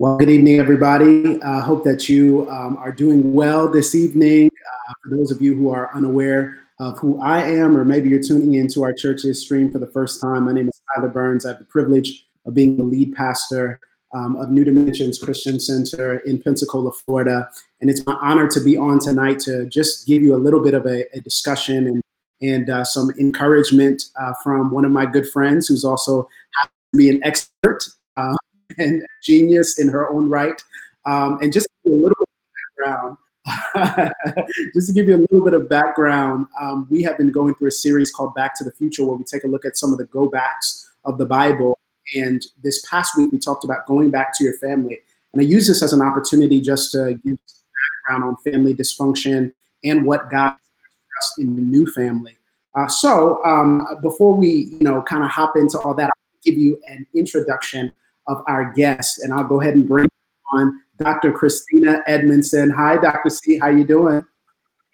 Well, good evening, everybody. I uh, hope that you um, are doing well this evening. Uh, for those of you who are unaware of who I am, or maybe you're tuning into our church's stream for the first time, my name is Tyler Burns. I have the privilege of being the lead pastor um, of New Dimensions Christian Center in Pensacola, Florida. And it's my honor to be on tonight to just give you a little bit of a, a discussion and, and uh, some encouragement uh, from one of my good friends who's also to be an expert and genius in her own right. Um, and just a little background. just to give you a little bit of background, um, we have been going through a series called Back to the Future, where we take a look at some of the go backs of the Bible. And this past week, we talked about going back to your family. And I use this as an opportunity just to give background on family dysfunction and what God in the new family. Uh, so um, before we, you know, kind of hop into all that, I'll give you an introduction of our guest, and I'll go ahead and bring on Dr. Christina Edmondson. Hi, Dr. C. How you doing?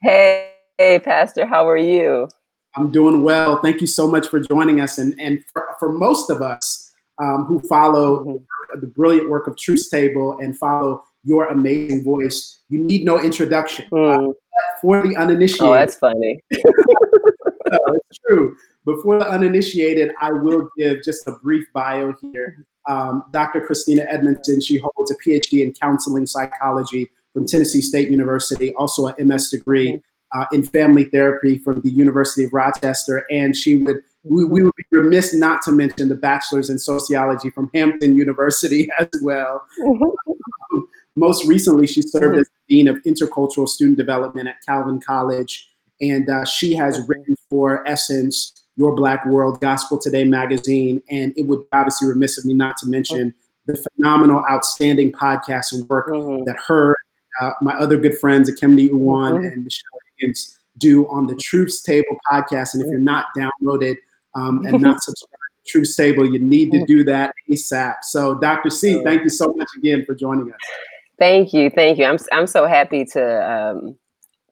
Hey, hey, Pastor. How are you? I'm doing well. Thank you so much for joining us. And and for, for most of us um, who follow mm-hmm. the brilliant work of Truth Table and follow your amazing voice, you need no introduction. Mm. Uh, for the uninitiated. Oh, that's funny. no, it's true. Before the uninitiated, I will give just a brief bio here um, Dr. Christina Edmondson. She holds a PhD in counseling psychology from Tennessee State University, also an MS degree uh, in family therapy from the University of Rochester. And she would we, we, would be remiss not to mention the bachelor's in sociology from Hampton University as well. Mm-hmm. Most recently, she served mm-hmm. as dean of intercultural student development at Calvin College, and uh, she has written for Essence your Black World, Gospel Today magazine, and it would obviously remiss of me not to mention the phenomenal, outstanding podcast and work mm-hmm. that her, uh, my other good friends, Ekemini Uwan mm-hmm. and Michelle Higgins, do on the Truth's Table podcast. And if you're not downloaded um, and not subscribed to Truth's Table, you need to do that ASAP. So, Dr. C, thank you so much again for joining us. Thank you, thank you. I'm I'm so happy to um,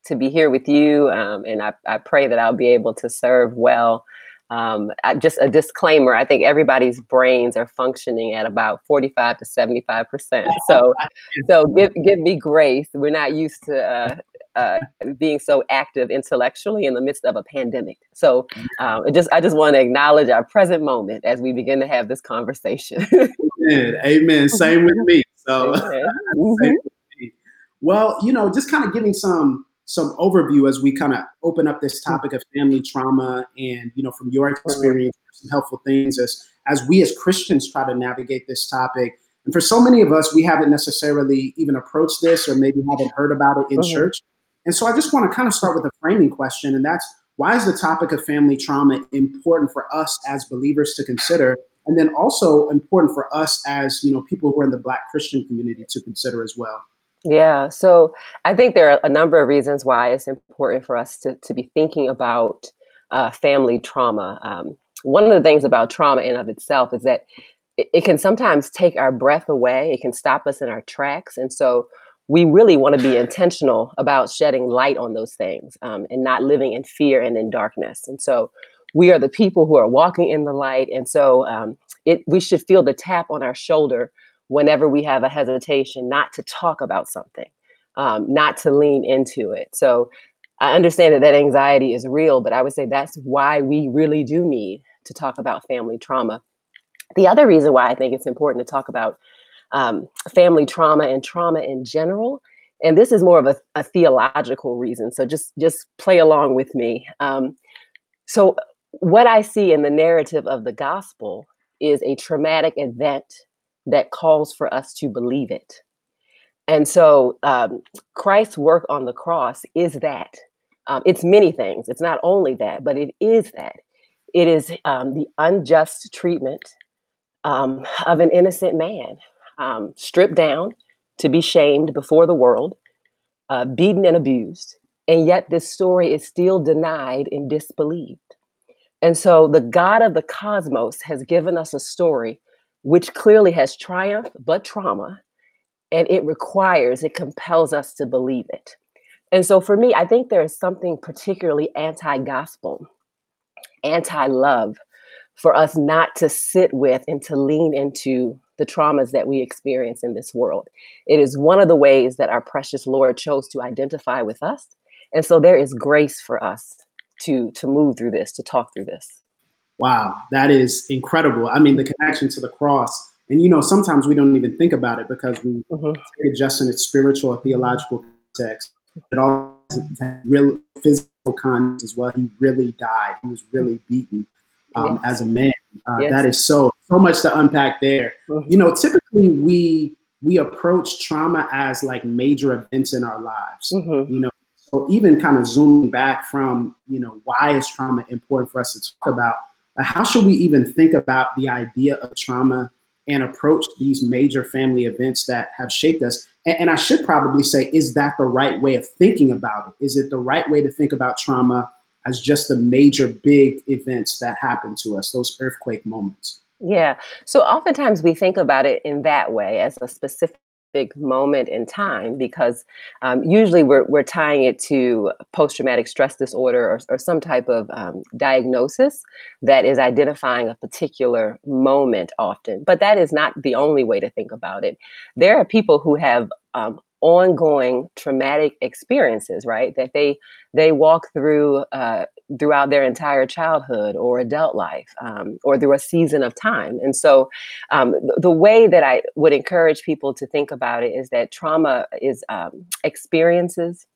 to be here with you, um, and I, I pray that I'll be able to serve well um, just a disclaimer i think everybody's brains are functioning at about 45 to 75 percent. So so give give me grace. We're not used to uh, uh, being so active intellectually in the midst of a pandemic. So um, just i just want to acknowledge our present moment as we begin to have this conversation. Amen. Amen. Same with me. So mm-hmm. well you know just kind of giving some some overview as we kind of open up this hmm. topic of family trauma and you know from your experience some helpful things as as we as christians try to navigate this topic. And for so many of us we haven't necessarily even approached this or maybe haven't heard about it in mm-hmm. church. And so i just want to kind of start with a framing question and that's why is the topic of family trauma important for us as believers to consider? And then also important for us as you know people who are in the black christian community to consider as well yeah, so I think there are a number of reasons why it's important for us to, to be thinking about uh, family trauma. Um, one of the things about trauma in of itself is that it, it, can sometimes take our breath away. It can stop us in our tracks, and so we really want to be intentional about shedding light on those things um, and not living in fear and in darkness. And so we are the people who are walking in the light, and so um, it we should feel the tap on our shoulder whenever we have a hesitation not to talk about something, um, not to lean into it. So I understand that that anxiety is real, but I would say that's why we really do need to talk about family trauma. The other reason why I think it's important to talk about um, family trauma and trauma in general, and this is more of a, a theological reason. So just just play along with me. Um, so what I see in the narrative of the gospel is a traumatic event that calls for us to believe it. And so um, Christ's work on the cross is that. Um, it's many things. It's not only that, but it is that. It is um, the unjust treatment um, of an innocent man, um, stripped down to be shamed before the world, uh, beaten and abused. And yet this story is still denied and disbelieved. And so the God of the cosmos has given us a story which clearly has triumph but trauma. And it requires, it compels us to believe it. And so for me, I think there is something particularly anti gospel, anti love for us not to sit with and to lean into the traumas that we experience in this world. It is one of the ways that our precious Lord chose to identify with us. And so there is grace for us to to move through this, to talk through this. Wow, that is incredible. I mean, the connection to the cross. And you know, sometimes we don't even think about it because we mm-hmm. take it just in its spiritual or theological context. It all real physical context as well. He really died. He was really beaten um, yes. as a man. Uh, yes. That is so so much to unpack there. Mm-hmm. You know, typically we we approach trauma as like major events in our lives. Mm-hmm. You know, so even kind of zooming back from you know why is trauma important for us to talk about? How should we even think about the idea of trauma and approach these major family events that have shaped us? And, and I should probably say, is that the right way of thinking about it? Is it the right way to think about trauma? as just the major big events that happen to us, those earthquake moments. Yeah. So oftentimes we think about it in that way as a specific moment in time because um, usually we're, we're tying it to post-traumatic stress disorder or, or some type of um, diagnosis that is identifying a particular moment often but that is not the only way to think about it. There are people who have um, ongoing traumatic experiences right? That they they walk through uh, throughout their entire childhood or adult life um, or through a season of time. And so um, th- the way that i would encourage people to think about it is that trauma is um, experiences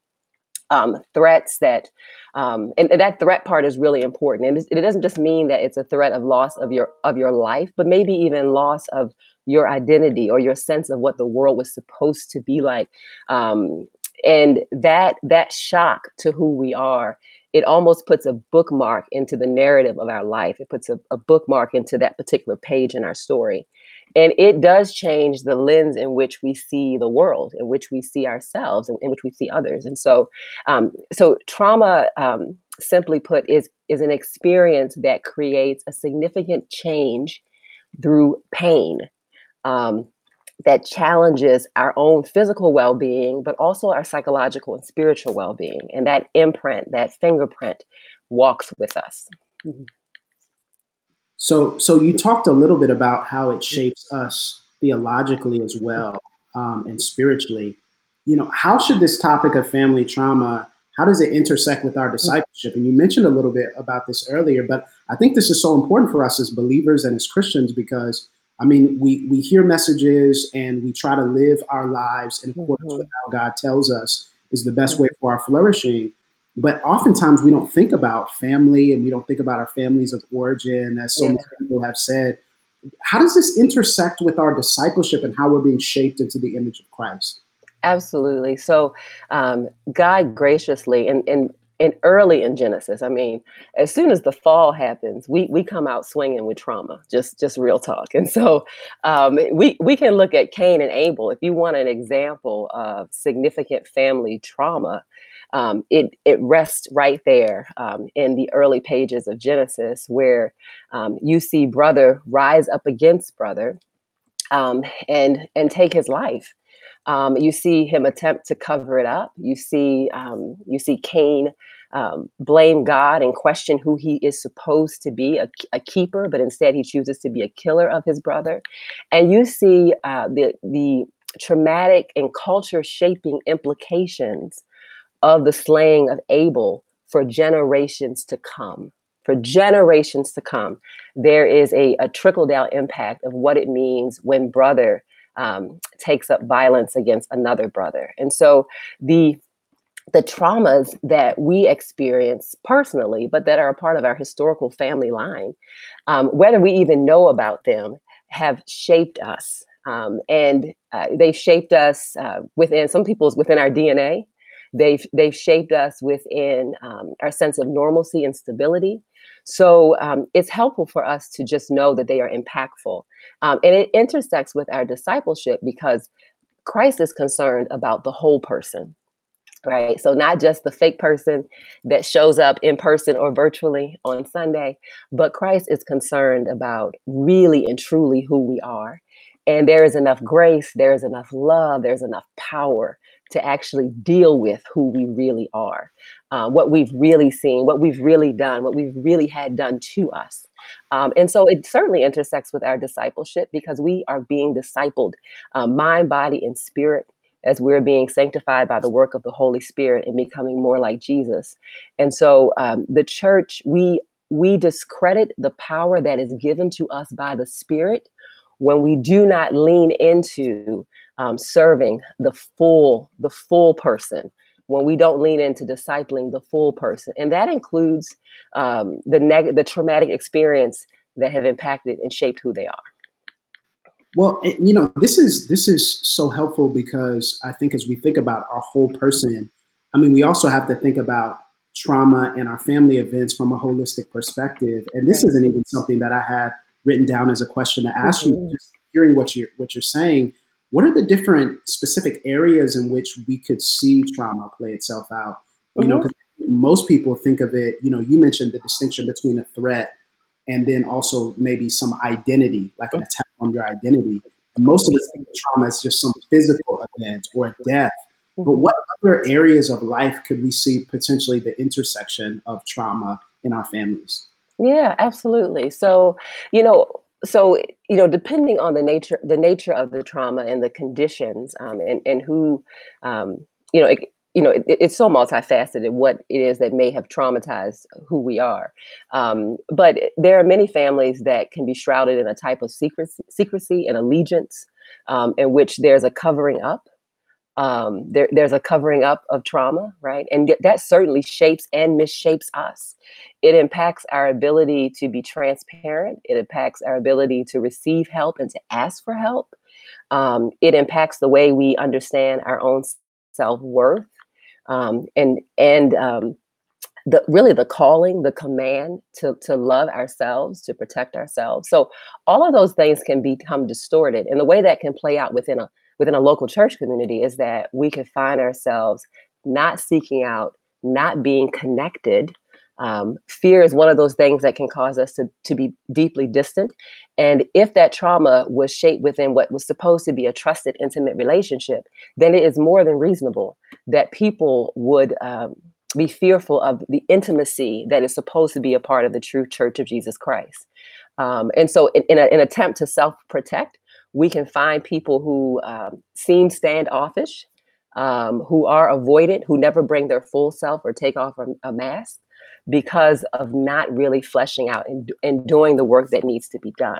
um, threats that um, and, and, that threat part is really important. And it doesn't just mean that it's a threat of loss of your of your life but maybe even loss of your identity or your sense of what the world was supposed to be like um, and that that shock to who we are it almost puts a bookmark into the narrative of our life. It puts a, a bookmark into that particular page in our story. And it does change the lens in which we see the world in which we see ourselves and in which we see others. And so um, so trauma um, simply put is is an experience that creates a significant change through pain um, that challenges our own physical well-being but also our psychological and spiritual well-being. And that imprint that fingerprint walks with us. Mm-hmm. so so you talked a little bit about how it shapes us theologically as well um, and spiritually. You know how should this topic of family trauma how does it intersect with our discipleship? And you mentioned a little bit about this earlier but i think this is so important for us as believers and as christians because I mean, we we hear messages and we try to live our lives in accordance mm-hmm. with how God tells us is the best way for our flourishing. But oftentimes we don't think about family and we don't think about our families of origin, as so yeah. many people have said. How does this intersect with our discipleship and how we're being shaped into the image of Christ? Absolutely. So, um, God graciously, and, and and early in Genesis. I mean, as soon as the fall happens, we we come out swinging with trauma. Just just real talk. And so um, we we can look at Cain and Abel. If you want an example of significant family trauma, um, it it rests right there um, in the early pages of Genesis, where um, you see brother rise up against brother um, and and take his life. Um, you see him attempt to cover it up. You see, um, you see Cain um, blame God and question who he is supposed to be, a, a, keeper, but instead he chooses to be a killer of his brother. And you see uh, the the traumatic and culture shaping implications of the slaying of Abel for generations to come. For generations to come, there is a, a trickle down impact of what it means when brother um, takes up violence against another brother. And so the the traumas that we experience personally, but that are a part of our historical family line, um, whether we even know about them, have shaped us. Um, and uh, they've shaped us uh, within some people's within our DNA. They've they've shaped us within um, our sense of normalcy and stability. So um, it's helpful for us to just know that they are impactful. Um, and it intersects with our discipleship because Christ is concerned about the whole person, right? So not just the fake person that shows up in person or virtually on Sunday, but Christ is concerned about really and truly who we are. And there is enough grace, there is enough love, there's enough power to actually deal with who we really are, uh, what we've really seen, what we've really done, what we've really had done to us. Um, and so it certainly intersects with our discipleship because we are being discipled, um, mind, body, and spirit as we're being sanctified by the work of the Holy Spirit and becoming more like Jesus. And so um, the church, we we discredit the power that is given to us by the Spirit when we do not lean into um, serving the full the full person when we don't lean into discipling the full person and that includes um, the neg- the traumatic experience that have impacted and shaped who they are well, you know, this is this is so helpful because I think as we think about our whole person, I mean, we also have to think about trauma and our family events from a holistic perspective. And this isn't even something that I had written down as a question to ask mm-hmm. you. Just hearing what you're what you're saying, what are the different specific areas in which we could see trauma play itself out? You mm-hmm. know, most people think of it. You know, you mentioned the distinction between a threat and then also maybe some identity, like an attack on your identity. And most of us think trauma is just some physical event or death. But mm-hmm. what other areas of life could we see potentially the intersection of trauma in our families? Yeah, absolutely. So, you know, so you know, depending on the nature the nature of the trauma and the conditions, um, and and who, um, you know, it, you know, it, it's so multifaceted what it is that may have traumatized who we are. Um, but there are many families that can be shrouded in a type of secrecy, secrecy and allegiance um, in which there's a covering up. Um, there, there's a covering up of trauma, right? And that certainly shapes and misshapes us. It impacts our ability to be transparent. It impacts our ability to receive help and to ask for help. Um, it impacts the way we understand our own self worth um, and and um, the really the calling, the command to to love ourselves, to protect ourselves. So all of those things can become distorted, and the way that can play out within a within a local church community is that we can find ourselves not seeking out, not being connected. Um, fear is one of those things that can cause us to, to be deeply distant. And if that trauma was shaped within what was supposed to be a trusted, intimate relationship, then it is more than reasonable that people would um, be fearful of the intimacy that is supposed to be a part of the true church of Jesus Christ. Um, and so, in, in, a, an attempt to self protect, we can find people who um, seem standoffish, um, who are avoidant, who never bring their full self or take off a, a mask because of not really fleshing out and, and doing the work that needs to be done.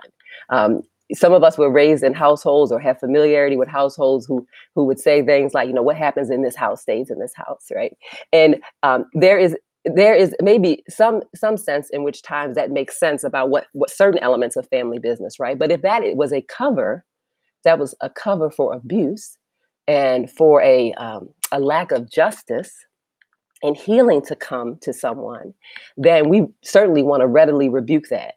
Um, some of us were raised in households or have familiarity with households who who would say things like, you know, what happens in this house stays in this house, right? And um, there is there is maybe some some sense in which times that makes sense about what what certain elements of family business, right? But if that was a cover, that was a cover for abuse and for a um, a lack of justice and healing to come to someone, then we certainly want to readily rebuke that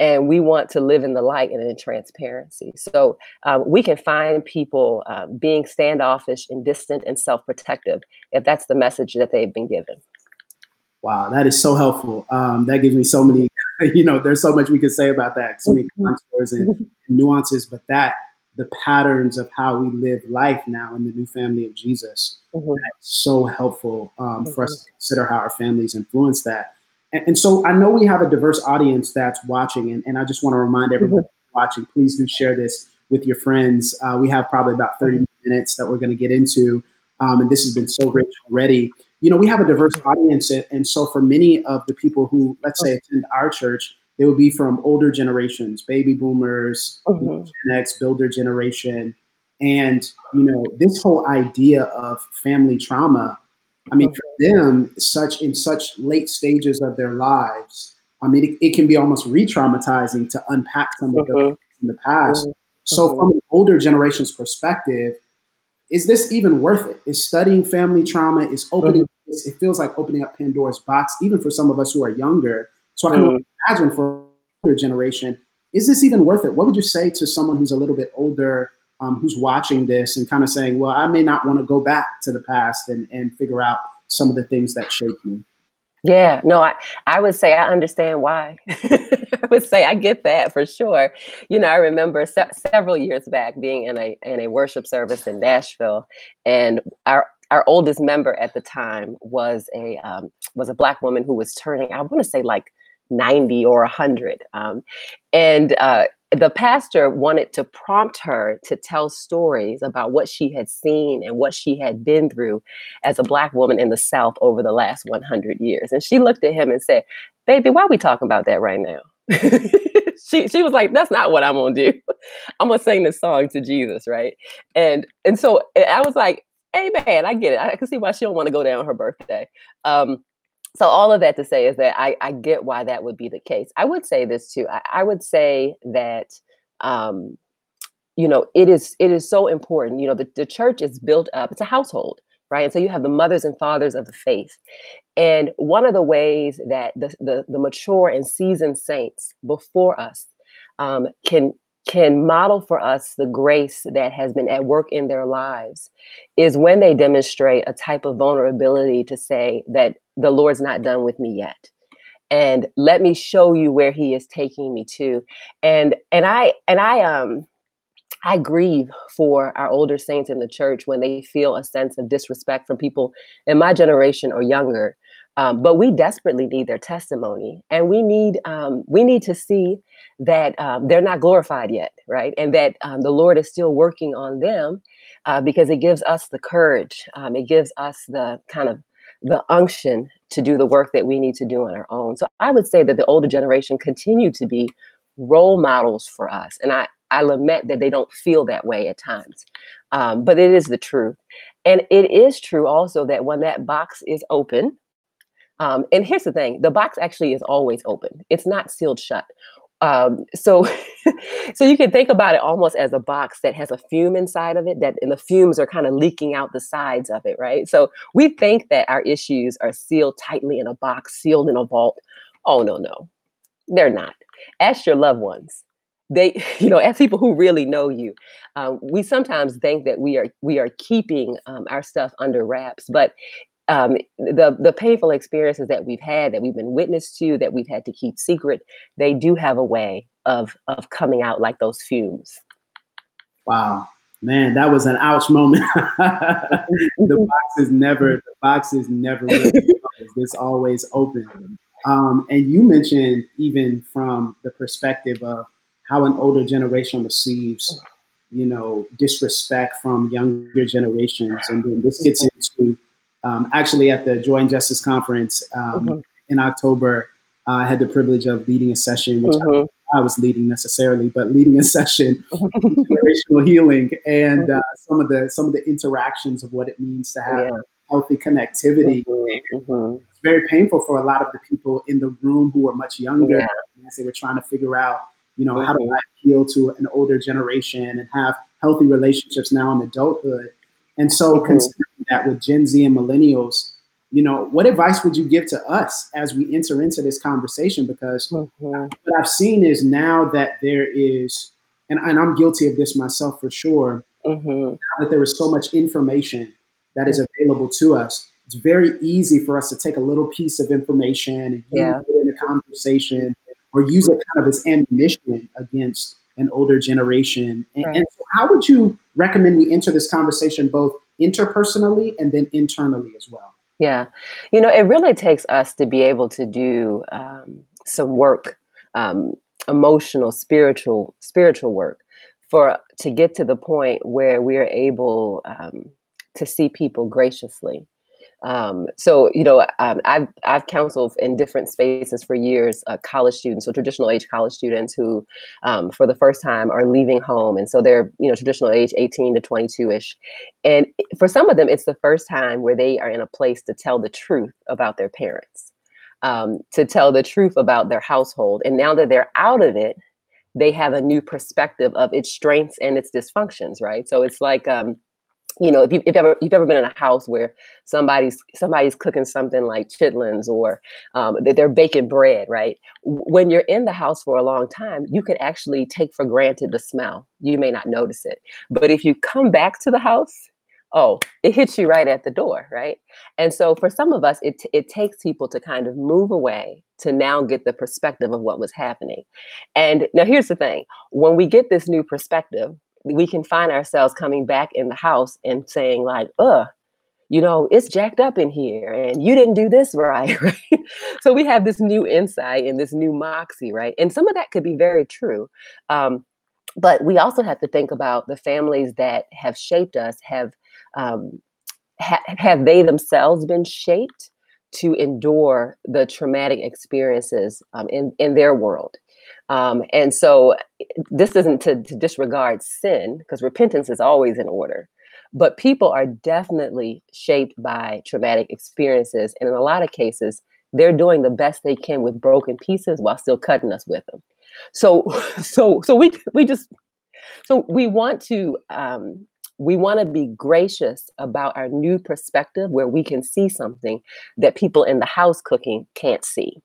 and we want to live in the light and in transparency. So um, we can find people uh, being standoffish and distant and self-protective if that's the message that they've been given. Wow, that is so helpful. Um, that gives me so many, you know, there's so much we can say about that, so many mm-hmm. contours and nuances, but that the patterns of how we live life now in the new family of Jesus, mm-hmm. that's so helpful um, mm-hmm. for us mm-hmm. to consider how our families influence that. And, and, so I know we have a diverse audience that's watching, and, and I just want to remind everyone mm-hmm. watching, please do share this with your friends. Uh, we have probably about 30 mm-hmm. minutes that we're going to get into, um, and this has been so great already. You know, we have a diverse audience, and so for many of the people who, let's say, attend our church, they would be from older generations, baby boomers, mm-hmm. Gen X, builder generation. And, you know, this whole idea of family trauma I mean, for them, such in such late stages of their lives, I mean, it, it can be almost re-traumatizing to unpack some of the uh-huh. in the past. Uh-huh. So, from an older generation's perspective, is this even worth it? Is studying family trauma is opening? Uh-huh. It feels like opening up Pandora's box, even for some of us who are younger. So, I can imagine for older generation, is this even worth it? What would you say to someone who's a little bit older um, who's watching this and kind of saying, well, I may not want to go back to the past and, and figure out some of the things that shaped me. Yeah, no, I, I would say I understand why. I would say I get that for sure. You know, I remember se- several years back being in a in a worship service in Nashville, and our our oldest member at the time was a um, was a black woman who was turning I want to say like 90 or 100. Um, and uh, the pastor wanted to prompt her to tell stories about what she had seen and what she had been through as a Black woman in the South over the last 100 years. And she looked at him and said, Baby, why are we talking about that right now? she she was like, "That's not what I'm gonna do. I'm gonna sing this song to Jesus, right?" And and so I was like, "Hey, man, I get it. I can see why she don't want to go down her birthday." Um, so all of that to say is that I, I get why that would be the case. I would say this too. I, I would say that um, you know it is it is so important. You know, the, the church is built up. It's a household, right? And so you have the mothers and fathers of the faith. And one of the ways that the the, the mature and seasoned saints before us um, can can model for us the grace that has been at work in their lives is when they demonstrate a type of vulnerability to say that the Lord's not done with me yet. And let me show you where he is taking me to. And and I and I um I grieve for our older saints in the church when they feel a sense of disrespect from people in my generation or younger. Um, but we desperately need their testimony, and we need um, we need to see that um, they're not glorified yet, right? And that um, the Lord is still working on them, uh, because it gives us the courage. Um, it gives us the kind of the unction to do the work that we need to do on our own. So I would say that the older generation continue to be role models for us. And I, I lament that they don't feel that way at times. Um, but it is the truth. And it is true also that when that box is open, um, and here's the thing the box actually is always open, it's not sealed shut. Um, so, so you can think about it almost as a box that has a fume inside of it, that and the fumes are kind of leaking out the sides of it, right? So we think that our issues are sealed tightly in a box, sealed in a vault. Oh no, no, they're not. Ask your loved ones. They, you know, as people who really know you. Uh, we sometimes think that we are we are keeping um, our stuff under wraps, but um, the the painful experiences that we've had, that we've been witness to, that we've had to keep secret, they do have a way of of coming out like those fumes. Wow, man, that was an ouch moment. the box is never the box is never really it's always open. Um, and you mentioned even from the perspective of how an older generation receives, you know, disrespect from younger generations, and then this gets into um, actually at the Joy and Justice Conference um, mm-hmm. in October. Uh, I had the privilege of leading a session, which mm-hmm. I, I, was leading necessarily, but leading a session generational healing and uh, some of the some of the interactions of what it means to have yeah. healthy connectivity. Mm-hmm. mm-hmm. It's very painful for a lot of the people in the room who are much younger yeah. as they were trying to figure out, you know, how do. I appeal to an older generation and have healthy relationships now in adulthood. And so, mm-hmm. considering that with Gen Z and millennials, you know, what advice would you give to us as we enter into this conversation? Because mm-hmm. what I've seen is now that there is, and, and I'm guilty of this myself for sure, mm-hmm. that there is so much information that is available to us. It's very easy for us to take a little piece of information and yeah. use it in a conversation or use it kind of as ammunition against an older generation. And, right. and so how would you recommend we enter this conversation both interpersonally and then internally as well? Yeah, you know, it really takes us to be able to do um, some work, um, emotional, spiritual, spiritual work, for to get to the point where we are able um, to see people graciously um, so you know, um, I've I've counseled in different spaces for years, uh, college students, so traditional age college students who, um, for the first time, are leaving home, and so they're you know traditional age 18 to 22 ish, and for some of them, it's the first time where they are in a place to tell the truth about their parents, um, to tell the truth about their household, and now that they're out of it, they have a new perspective of its strengths and its dysfunctions, right? So it's like um, you know, if you if ever you've ever been in a house where somebody's somebody's cooking something like chitlins or um, they're baking bread, right? When you're in the house for a long time, you can actually take for granted the smell. You may not notice it, but if you come back to the house, oh, it hits you right at the door, right? And so for some of us, it it takes people to kind of move away to now get the perspective of what was happening. And now here's the thing: when we get this new perspective we can find ourselves coming back in the house and saying like, "Ugh, you know, it's jacked up in here and you didn't do this right, right? so we have this new insight and this new moxie, right? And some of that could be very true. Um, but we also have to think about the families that have shaped us, have um, ha- have they themselves been shaped to endure the traumatic experiences um, in, in their world? Um, and so this isn't to, to disregard sin, because repentance is always in order. But people are definitely shaped by traumatic experiences. And in a lot of cases, they're doing the best they can with broken pieces while still cutting us with them. So, so, so we we just so we want to um, we want to be gracious about our new perspective where we can see something that people in the house cooking can't see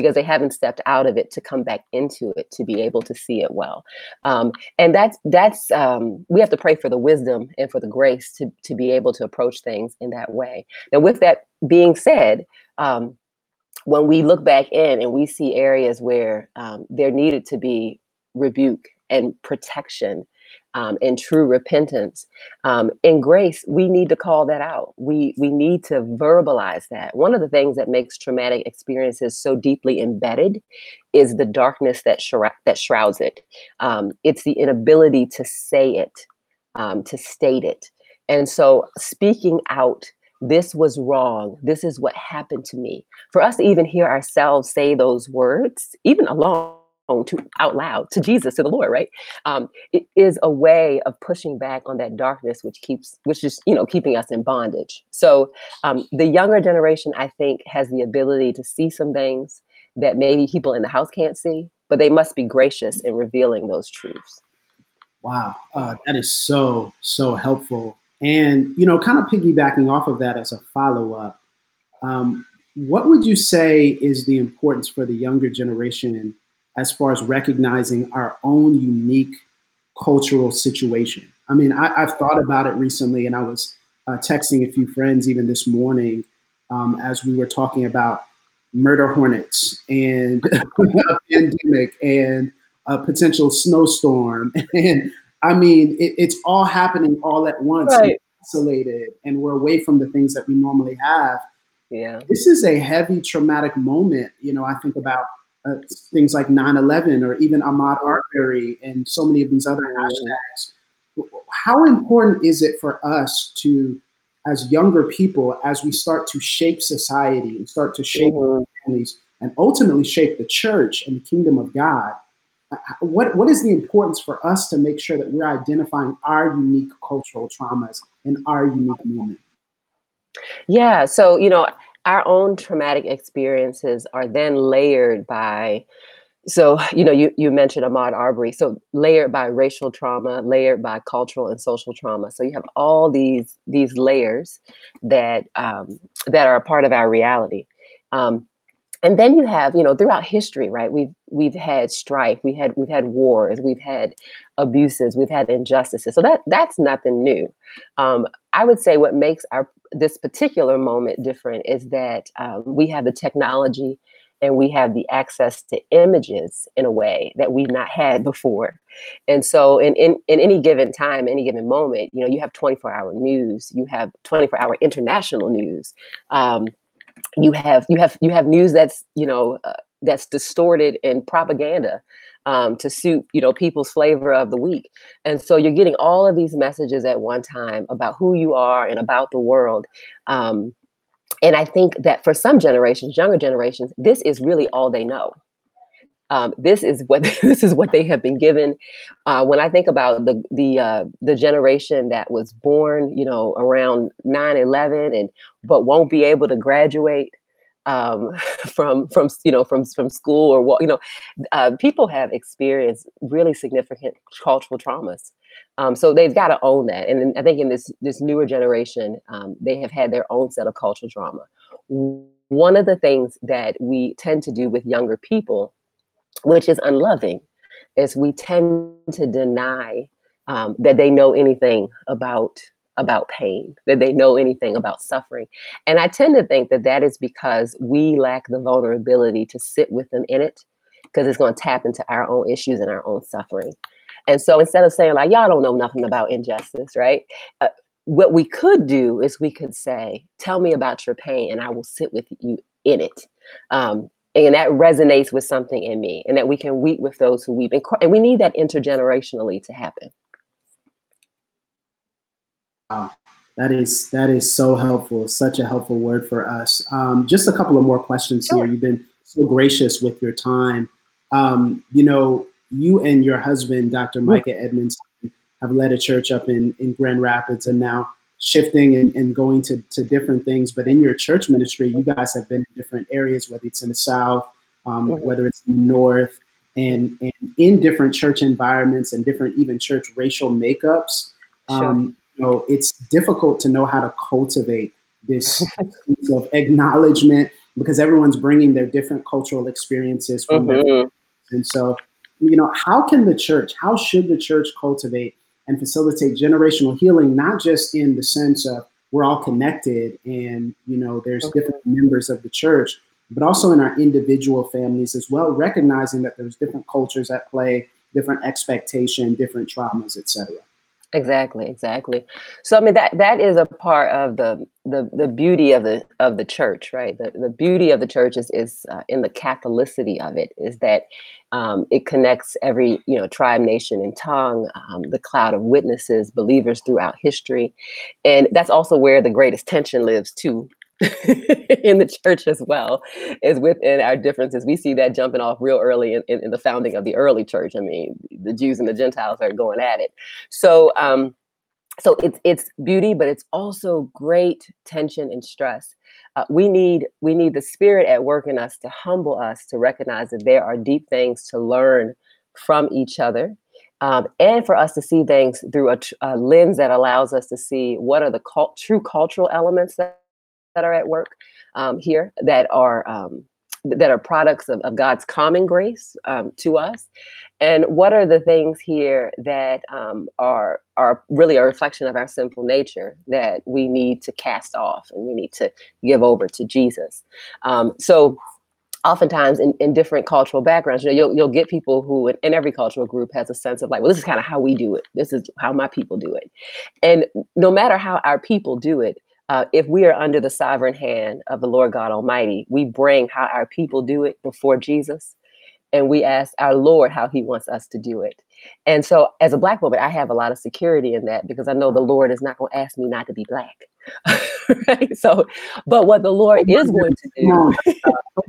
because they haven't stepped out of it to come back into it to be able to see it well. Um, and that's that's um, we have to pray for the wisdom and for the grace to to be able to approach things in that way. Now with that being said um, when we look back in and we see areas where um, there needed to be rebuke and protection um, and true repentance um, in grace we need to call that out. We we need to verbalize that. One of the things that makes traumatic experiences so deeply embedded is the darkness that shroud, that shrouds it. Um, it's the inability to say it um, to state it. And so speaking out this was wrong. This is what happened to me. For us to even hear ourselves say those words even alone to out loud to Jesus, to the Lord, right? Um, it is a way of pushing back on that darkness, which keeps, which is, you know, keeping us in bondage. So um, the younger generation, I think, has the ability to see some things that maybe people in the house can't see, but they must be gracious in revealing those truths. Wow, uh, that is so so helpful. And you know, kind of piggybacking off of that as a follow up, um, what would you say is the importance for the younger generation? As far as recognizing our own unique cultural situation. I mean, I, have thought about it recently, and I was uh, texting a few friends even this morning um, as we were talking about murder hornets and a pandemic and a potential snowstorm. And I mean, it, it's all happening all at once, right. isolated, and we're away from the things that we normally have. Yeah. This is a heavy traumatic moment. You know, I think about uh, things like 9-11 or even Ahmaud Arbery and so many of these other hashtags. How important is it for us to, as younger people, as we start to shape society and start to shape mm-hmm. families and ultimately shape the church and the kingdom of God, uh, what, what is the importance for us to make sure that we're identifying our unique cultural traumas in our unique moment? Yeah, so, you know, our own traumatic experiences are then layered by so you know you, you mentioned Ahmaud Arbery so layered by racial trauma layered by cultural and social trauma. So you have all these these layers that um, that are a part of our reality. Um, and then you have you know throughout history right we've we've had strife we had we've had wars we've had abuses we've had injustices. So that that's nothing new. Um, i would say what makes our this particular moment different is that um, we have the technology and we have the access to images in a way that we've not had before. And so in, in, in any given time any given moment you know you have 24 hour news you have 24 hour international news um, you have you have you have news that's you know uh, that's distorted in propaganda um, to suit you know people's flavor of the week. And so you're getting all of these messages at one time about who you are and about the world um, and i think that for some generations younger generations this is really all they know um, this is what this is what they have been given. Uh, when I think about the the uh, the generation that was born, you know, around 9-11 and but won't be able to graduate um, from from you know from from school or what you know, uh, people have experienced really significant cultural traumas. Um, so they've got to own that, and I think in this this newer generation, um, they have had their own set of cultural trauma. One of the things that we tend to do with younger people which is unloving, is we tend to deny um, that they know anything about about pain, that they know anything about suffering. And I tend to think that that is because we lack the vulnerability to sit with them in it, because it's going to tap into our own issues and our own suffering. And so instead of saying like y'all don't know nothing about injustice, right? Uh, what we could do is we could say, Tell me about your pain, and I will sit with you in it. Um, and that resonates with something in me, and that we can weep with those who weep. And we need that intergenerationally to happen. Wow. That is that is so helpful. Such a helpful word for us. Um, just a couple of more questions sure. here. You've been so gracious with your time. Um, you know, you and your husband, Dr. Mika Edmondson, have led a church up in, in Grand Rapids and now shifting and, and going to, to different things. But in your church ministry, you guys have been in different areas, whether it's in the South, um, mm-hmm. whether it's North, and, and in different church environments and different even church racial makeups. Um, you know, it's difficult to know how to cultivate this of acknowledgement because everyone's bringing their different cultural experiences from mm-hmm. and so you know how can the church how should the church cultivate and facilitate generational healing, not just in the sense of we're all connected and you know there's okay. different members of the church, but also in our individual families as well, recognizing that there's different cultures at play, different expectation, different traumas, etc. Exactly, exactly. So I mean that that is a part of the the the beauty of the of the church, right? The the beauty of the church is is uh, in the Catholicity of it is that um, it connects every you know tribe, nation, and tongue. Um, the cloud of witnesses, believers throughout history, and that's also where the greatest tension lives too. in the church as well is within our differences. We see that jumping off real early in, in, in, the founding of the early church. I mean, the Jews and the Gentiles are going at it. So, um, so it's it's beauty, but it's also great tension and stress. Uh, we need we need the Spirit at work in us to humble us to recognize that there are deep things to learn from each other um, and for us to see things through a, a, lens that allows us to see what are the cult- true cultural elements that that are at work um, here that are um, that are products of, of God's common grace um, to us, and what are the things here that um, are are really a reflection of our sinful nature that we need to cast off and we need to give over to Jesus. Um, so oftentimes in, in different cultural backgrounds, you know, you'll, you'll get people who in, in, every cultural group has a sense of like, well, this is kind of how we do it. This is how my people do it. And no matter how our people do it, uh, if we are under the sovereign hand of the Lord God Almighty, we bring how our people do it before Jesus, and we ask our Lord how He wants us to do it. And so, as a Black woman, I have a lot of security in that because I know the Lord is not going to ask me not to be Black. right? So, but what the Lord is going to do, but,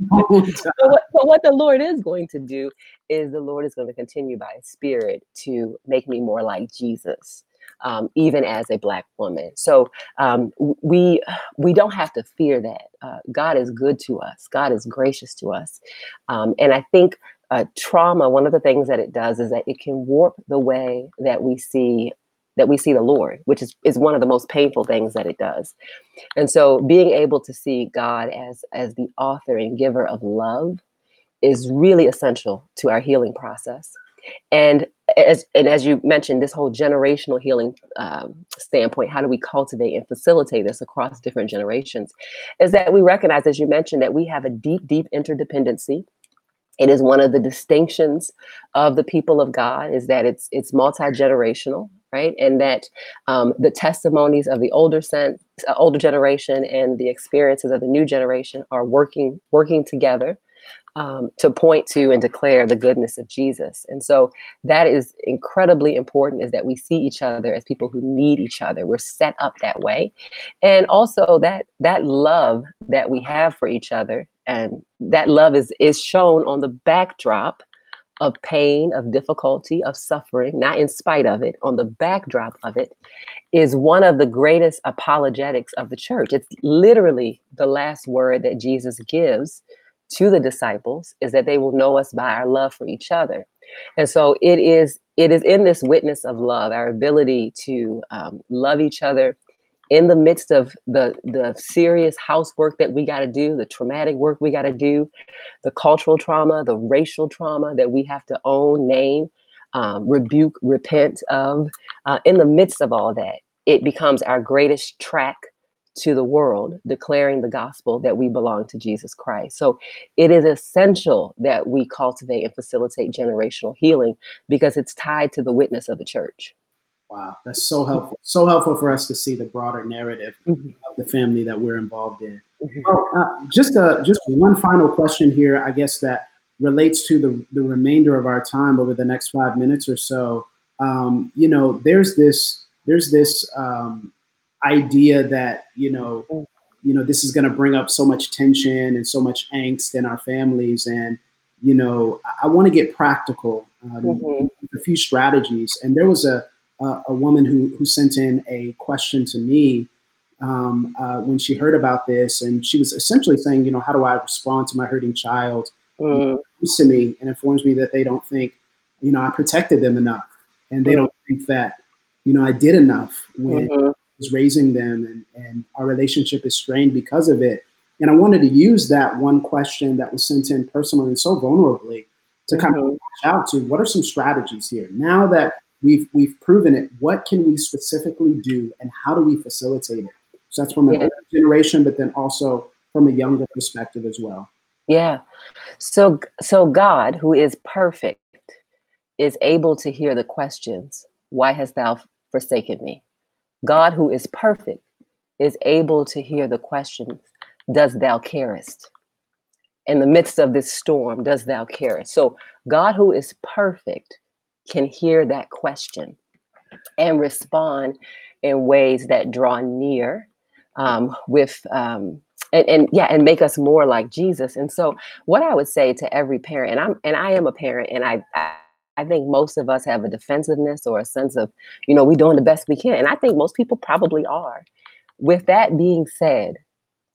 what, but what the Lord is going to do is the Lord is going to continue by His Spirit to make me more like Jesus um, even as a black woman. So um, we we don't have to fear that. Uh, God is good to us. God is gracious to us, um, and I think uh, trauma. One of the things that it does is that it can warp the way that we see that we see the Lord, which is, is one of the most painful things that it does. And so being able to see God as as the author and giver of love is really essential to our healing process. And as and as you mentioned, this whole generational healing um, standpoint, how do we cultivate and facilitate this across different generations? Is that we recognize, as you mentioned, that we have a deep, deep interdependency. It is one of the distinctions of the people of God is that it's it's multi generational, right? And that um, the testimonies of the older sense, uh, older generation and the experiences of the new generation are working working together um, to point to and declare the goodness of Jesus. And so that is incredibly important is that we see each other as people who need each other. We're set up that way. And also that that love that we have for each other and that love is is shown on the backdrop of pain, of difficulty, of suffering, not in spite of it, on the backdrop of it, is one of the greatest apologetics of the church. It's literally the last word that Jesus gives to the disciples is that they will know us by our love for each other. And so it is it is in this witness of love our ability to um, love each other in the midst of the the serious housework that we got to do the traumatic work we got to do the cultural trauma the racial trauma that we have to own name um, rebuke repent of uh, in the midst of all that it becomes our greatest track to the world, declaring the gospel that we belong to Jesus Christ. So it is essential that we cultivate and facilitate generational healing because it's tied to the witness of the church. Wow, that's so helpful. So helpful for us to see the broader narrative Mhm. of the family that we're involved in. Mhm. Oh, uh, just uh, just one final question here, I guess that relates to the the remainder of our time over the next five minutes or so. Um, you know, there's this there's this um, idea that you know you know this is going to bring up so much tension and so much angst in our families, and you know, I, I want to get practical. Um, Mhm. a few strategies. And there was a a, a woman who who sent in a question to me um, uh, when she heard about this, and she was essentially saying, you know, how do I respond to my hurting child? Mm, Comes to me and informs me that they don't think, you know, I protected them enough, and they don't think that, you know, I did enough when mhm. Was raising them and, and our relationship is strained because of it. And I wanted to use that one question that was sent in personally and so vulnerably to kind of Mhm. reach out to what are some strategies here now that we've we've proven it what can we specifically do and how do we facilitate it so that's from a Yeah. older generation but then also from a younger perspective as well Yeah. So so God, who is perfect, is able to hear the questions, why hast thou forsaken me? God, who is perfect, is able to hear the questions, does thou carest? In the midst of this storm, does thou carest? So God, who is perfect, can hear that question and respond in ways that draw near um, with um, and, and yeah and make us more like jesus and so what i would say to every parent and i'm and i am a parent and i i, I think most of us have a defensiveness or a sense of you know we're doing the best we can and i think most people probably are. With that being said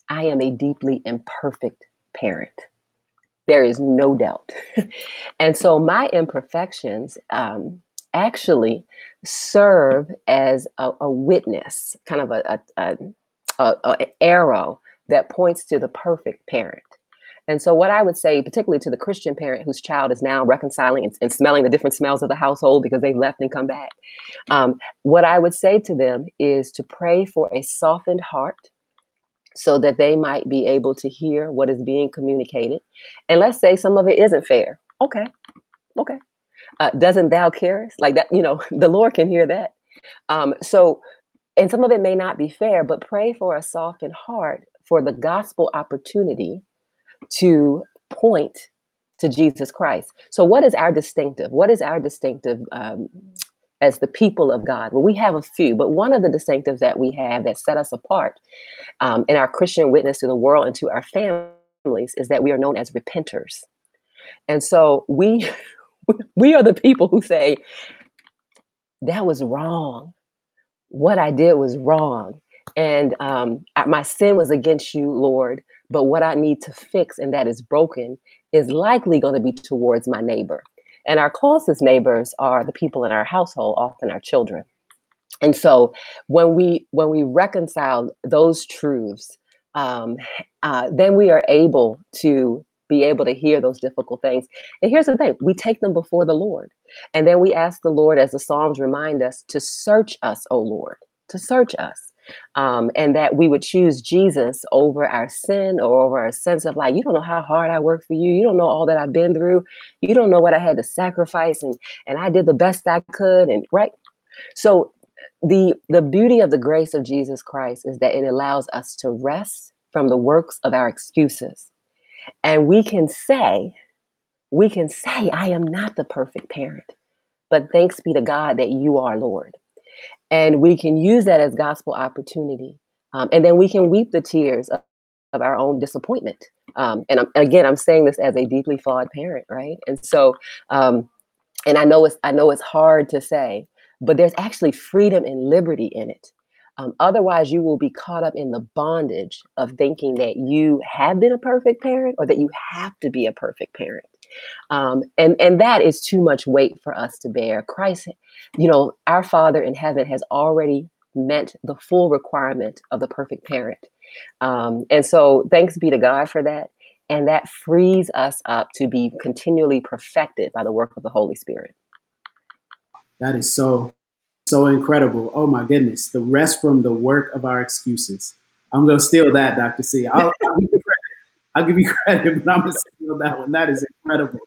i am a deeply imperfect parent. There is no doubt. And so my imperfections um, actually serve as a, a witness kind of a, a, a, arrow that points to the perfect parent and so what i would say particularly to the christian parent whose child is now reconciling and, and smelling the different smells of the household because they've left and come back um, what i would say to them is to pray for a softened heart so that they might be able to hear what is being communicated. And let's say some of it isn't fair. Okay. Okay. Uh, doesn't thou carest like that you know the lord can hear that. Um, so and some of it may not be fair but pray for a softened heart for the gospel opportunity to point to jesus christ. So what is our distinctive? What is our distinctive um, as the people of god? Well we have a few but one of the distinctives that we have that set us apart um, in our christian witness to the world and to our families is that we are known as repenters. And so we we are the people who say that was wrong. What i did was wrong. And um, my sin was against you lord but what i need to fix and that is broken is likely going to be towards my neighbor. And our closest neighbors are the people in our household often our children. And so when we when we reconcile those truths um, uh, then we are able to be able to hear those difficult things. And here's the thing we take them before the lord and then we ask the lord as the psalms remind us to search us o lord to search us um, and that we would choose jesus over our sin or over our sense of like you don't know how hard i work for you you don't know all that i've been through you don't know what i had to sacrifice and and i did the best i could and right so the the beauty of the grace of Jesus Christ is that it allows us to rest from the works of our excuses. And we can say, we can say, I am not the perfect parent, but thanks be to God that you are Lord. And we can use that as gospel opportunity. Um, and then we can weep the tears of, of our own disappointment. Um, and I'm, again, I'm saying this as a deeply flawed parent, right? And so, um, and I know it's I know it's hard to say, but there's actually freedom and liberty in it. Um, otherwise, you will be caught up in the bondage of thinking that you have been a perfect parent or that you have to be a perfect parent. Um, and, and that is too much weight for us to bear. Christ, you know, our Father in heaven has already meant the full requirement of the perfect parent. Um, and so, thanks be to God for that. And that frees us up to be continually perfected by the work of the Holy Spirit. that is so so incredible oh my goodness the rest from the work of our excuses i'm going to steal that dr c I'll, I'll, give you credit. I'll give you credit but i'm going to steal that one that is incredible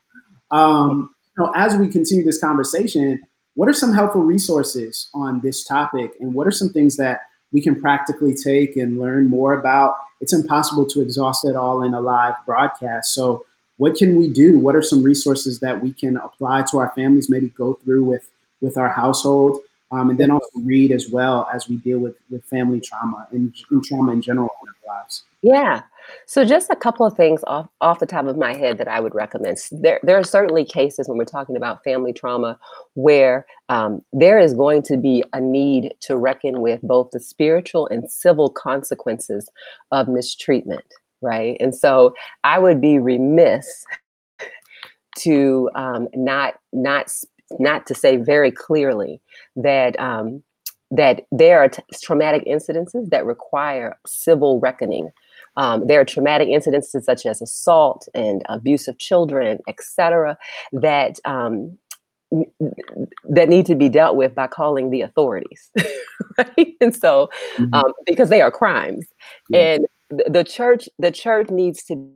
um, you know, as we continue this conversation what are some helpful resources on this topic? And what are some things that we can practically take and learn more about? It's impossible to exhaust it all in a live broadcast. So, what can we do? What are some resources that we can apply to our families, maybe go through with, with our household? Um, and then also read as well as we deal with, with family trauma and, and trauma in general in our lives. Yeah. So just a couple of things off, off the top of my head that I would recommend. There, there are certainly cases when we're talking about family trauma where um, there is going to be a need to reckon with both the spiritual and civil consequences of mistreatment, right? And so I would be remiss to um, not not not to say very clearly that um, that there are t- traumatic incidences that require civil reckoning um, there are traumatic incidences such as assault and abuse of children, etc., that um, that need to be dealt with by calling the authorities, right? And so, mm-hmm. um, because they are crimes, and the church, the church needs to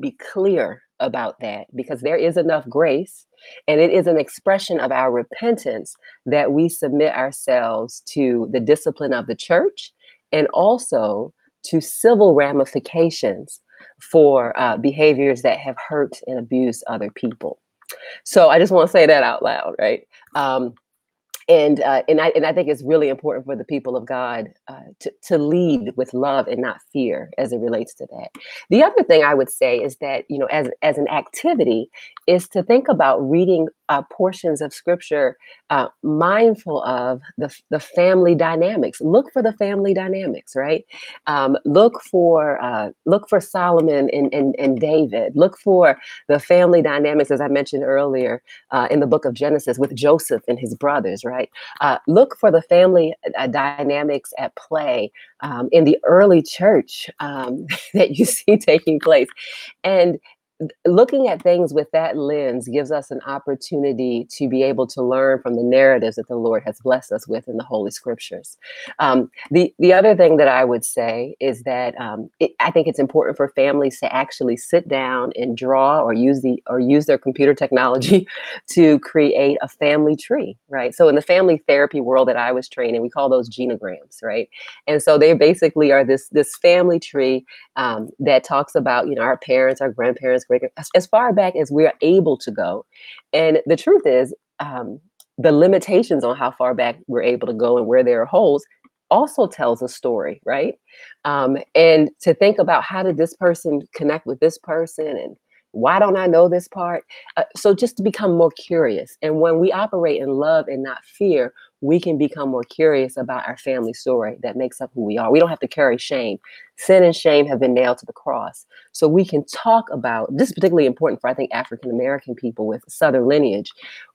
be clear about that because there is enough grace and it is an expression of our repentance that we submit ourselves to the discipline of the church and also to civil ramifications for uh, behaviors that have hurt and abused other people. So I just want to say that out loud, right? Um, and uh, and I and I think it's really important for the people of God uh, to to lead with love and not fear as it relates to that. The other thing I would say is that you know as as an activity is to think about reading uh, portions of Scripture uh, mindful of the the family dynamics. Look for the family dynamics, right? Um, look for uh, look for Solomon and, and and David. Look for the family dynamics, as I mentioned earlier uh, in the book of Genesis with Joseph and his brothers, right? Uh, look for the family uh, dynamics at play um, in the early church um, that you see taking place. And looking at things with that lens gives us an opportunity to be able to learn from the narratives that the Lord has blessed us with in the Holy Scriptures. Um, the the other thing that I would say is that um, it, I think it's important for families to actually sit down and draw or use the or use their computer technology to create a family tree, right? So in the family therapy world that I was trained in, we call those genograms, right? And so they basically are this this family tree um, that talks about you know our parents, our grandparents, as, as far back as we're able to go. And the truth is, um, the limitations on how far back we're able to go and where there are holes also tells a story, right? Um, and to think about how did this person connect with this person and why don't I know this part? Uh, so just to become more curious. And when we operate in love and not fear, we can become more curious about our family story that makes up who we are. We don't have to carry shame. Sin and shame have been nailed to the cross. So we can talk about this is particularly important for I think African American people with Southern lineage.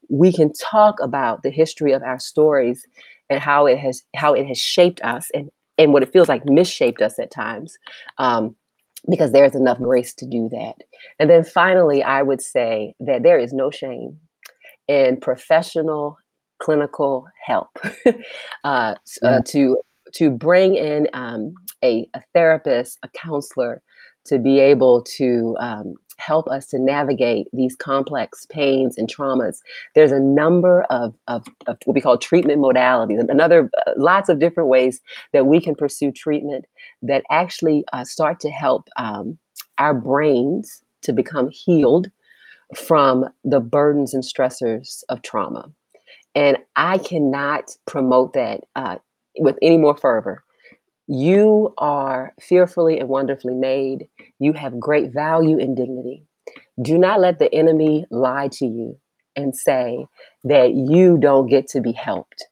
We can talk about the history of our stories and how it has how it has shaped us and and what it feels like misshaped us at times. Um, because there's enough grace to do that. And then finally, I would say that there is no shame in professional clinical help uh, uh, to to bring in um, a, a, therapist, a counselor, to be able to um, help us to navigate these complex pains and traumas. There's a number of, of, of what we call treatment modalities, another uh, lots of different ways that we can pursue treatment that actually uh, start to help um, our brains to become healed from the burdens and stressors of trauma. And I cannot promote that uh, with any more fervor. You are fearfully and wonderfully made. You have great value and dignity. Do not let the enemy lie to you and say that you don't get to be helped,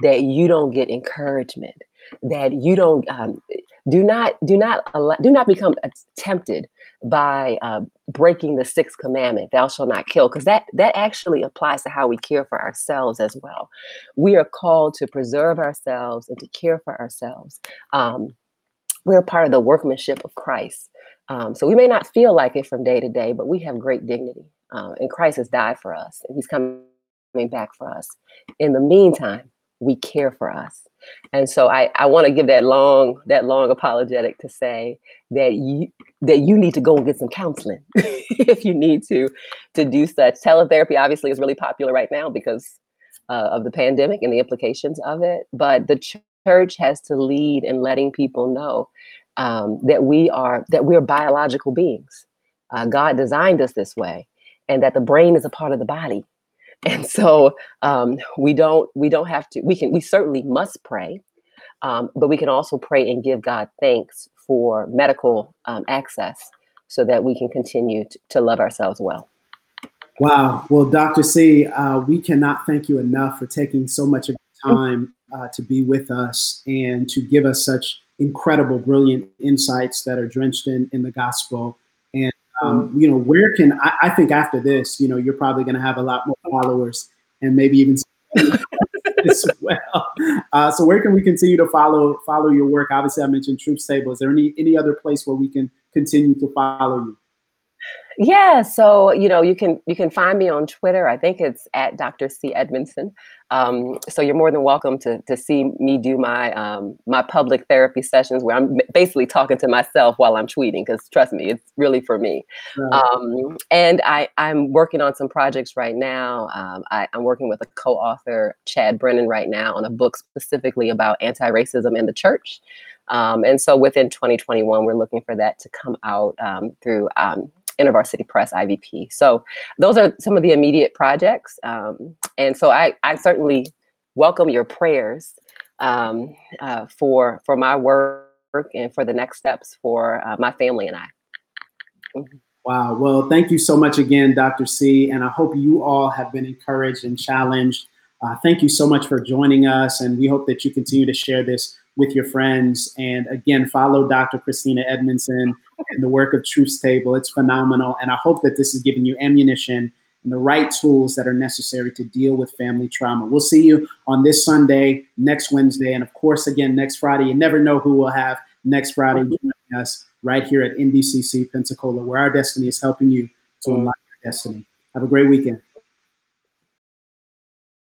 that you don't get encouragement, that you don't um, do not do not do not become tempted by uh, breaking the sixth commandment thou shalt not kill because that that actually applies to how we care for ourselves as well. We are called to preserve ourselves and to care for ourselves. Um, we're part of the workmanship of christ. Um, so we may not feel like it from day to day but we have great dignity um, and christ has died for us and he's coming back for us. In the meantime we care for us and so I, I want to give that long that long apologetic to say that you that you need to go and get some counseling if you need to to do such. Teletherapy obviously is really popular right now because uh, of the pandemic and the implications of it. But the church has to lead in letting people know um, that we are that we're biological beings. Uh, God designed us this way, and that the brain is a part of the body. And so um, we don't we don't have to. We can we certainly must pray, um, but we can also pray and give God thanks for medical um, access, so that we can continue to, to love ourselves well. Wow. Well, Dr. C, uh, we cannot thank you enough for taking so much of your time uh, to be with us and to give us such incredible, brilliant insights that are drenched in in the gospel. Um, mm-hmm. you know, where can I, I, think after this, you know, you're probably going to have a lot more followers and maybe even as well. Uh, so, where can we continue to follow follow your work? Obviously, I mentioned Truth Table. Is there any any other place where we can continue to follow you? Yeah, so you know you can you can find me on Twitter. I think it's at Dr. C Edmondson. Um, so you're more than welcome to to see me do my um, my public therapy sessions where I'm basically talking to myself while I'm tweeting. Because trust me, it's really for me. Right. Um, and I I'm working on some projects right now. Um, I, I'm working with a co-author Chad Brennan right now on a book specifically about anti-racism in the church. Um, and so within 2021, we're looking for that to come out um, through um, InterVarsity Press IVP. So those are some of the immediate projects. Um, and so I, I certainly welcome your prayers um, uh, for for my work and for the next steps for uh, my family and I. Wow. Well, thank you so much again, Dr. C. And I hope you all have been encouraged and challenged. Uh, thank you so much for joining us. And we hope that you continue to share this with your friends. And again, follow Dr. Christina Edmondson and the work of Truth Table. It's phenomenal. And I hope that this is giving you ammunition and the right tools that are necessary to deal with family trauma. We'll see you on this Sunday, next Wednesday, and of course, again, next Friday. You never know who we'll have next Friday joining us right here at NBCC Pensacola, where our destiny is helping you to unlock your destiny. Have a great weekend.